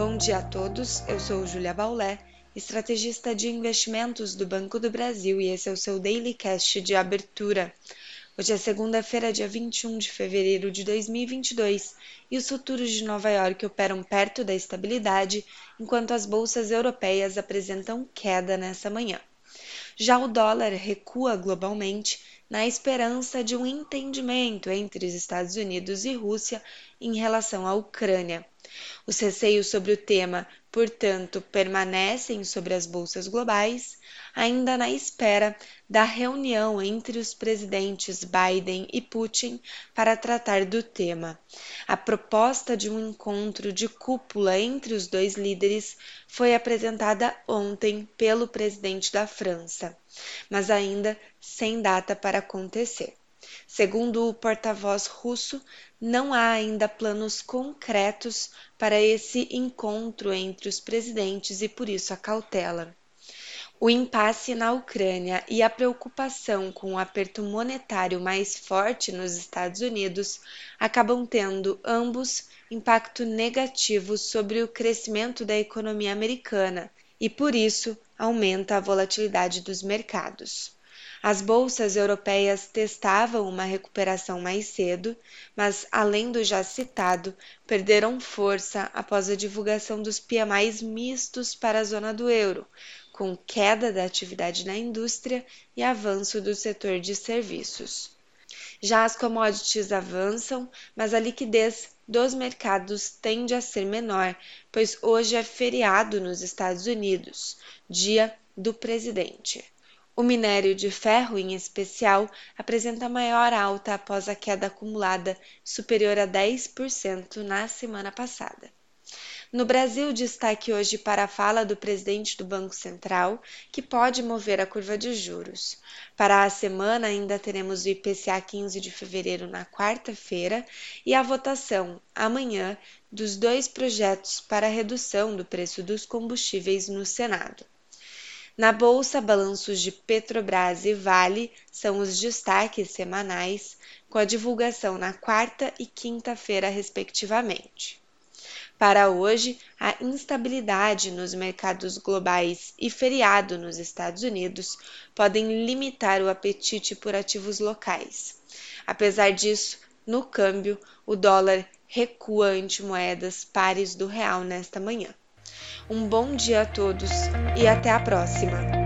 Bom dia a todos, eu sou Julia Baulé, estrategista de investimentos do Banco do Brasil e esse é o seu Daily Cast de abertura. Hoje é segunda-feira, dia 21 de fevereiro de 2022 e os futuros de Nova York operam perto da estabilidade, enquanto as bolsas europeias apresentam queda nessa manhã. Já o dólar recua globalmente na esperança de um entendimento entre os Estados Unidos e Rússia em relação à Ucrânia. Os receios sobre o tema, portanto, permanecem sobre as bolsas globais, ainda na espera da reunião entre os presidentes Biden e Putin para tratar do tema. A proposta de um encontro de cúpula entre os dois líderes foi apresentada ontem pelo presidente da França, mas ainda sem data para acontecer. Segundo o porta-voz russo, não há ainda planos concretos para esse encontro entre os presidentes e por isso a cautela. O impasse na Ucrânia e a preocupação com o aperto monetário mais forte nos Estados Unidos acabam tendo ambos impacto negativo sobre o crescimento da economia americana e, por isso, aumenta a volatilidade dos mercados. As bolsas europeias testavam uma recuperação mais cedo, mas, além do já citado, perderam força após a divulgação dos PMIs mistos para a zona do euro, com queda da atividade na indústria e avanço do setor de serviços. Já as commodities avançam, mas a liquidez dos mercados tende a ser menor, pois hoje é feriado nos Estados Unidos, dia do presidente. O minério de ferro, em especial, apresenta maior alta após a queda acumulada superior a 10% na semana passada. No Brasil, destaque hoje para a fala do presidente do Banco Central, que pode mover a curva de juros. Para a semana, ainda teremos o IPCA 15 de fevereiro na quarta-feira e a votação amanhã dos dois projetos para redução do preço dos combustíveis no Senado. Na bolsa, balanços de Petrobras e Vale são os destaques semanais, com a divulgação na quarta e quinta-feira, respectivamente. Para hoje, a instabilidade nos mercados globais e feriado nos Estados Unidos podem limitar o apetite por ativos locais. Apesar disso, no câmbio, o dólar recua ante moedas pares do real nesta manhã. Um bom dia a todos e até a próxima!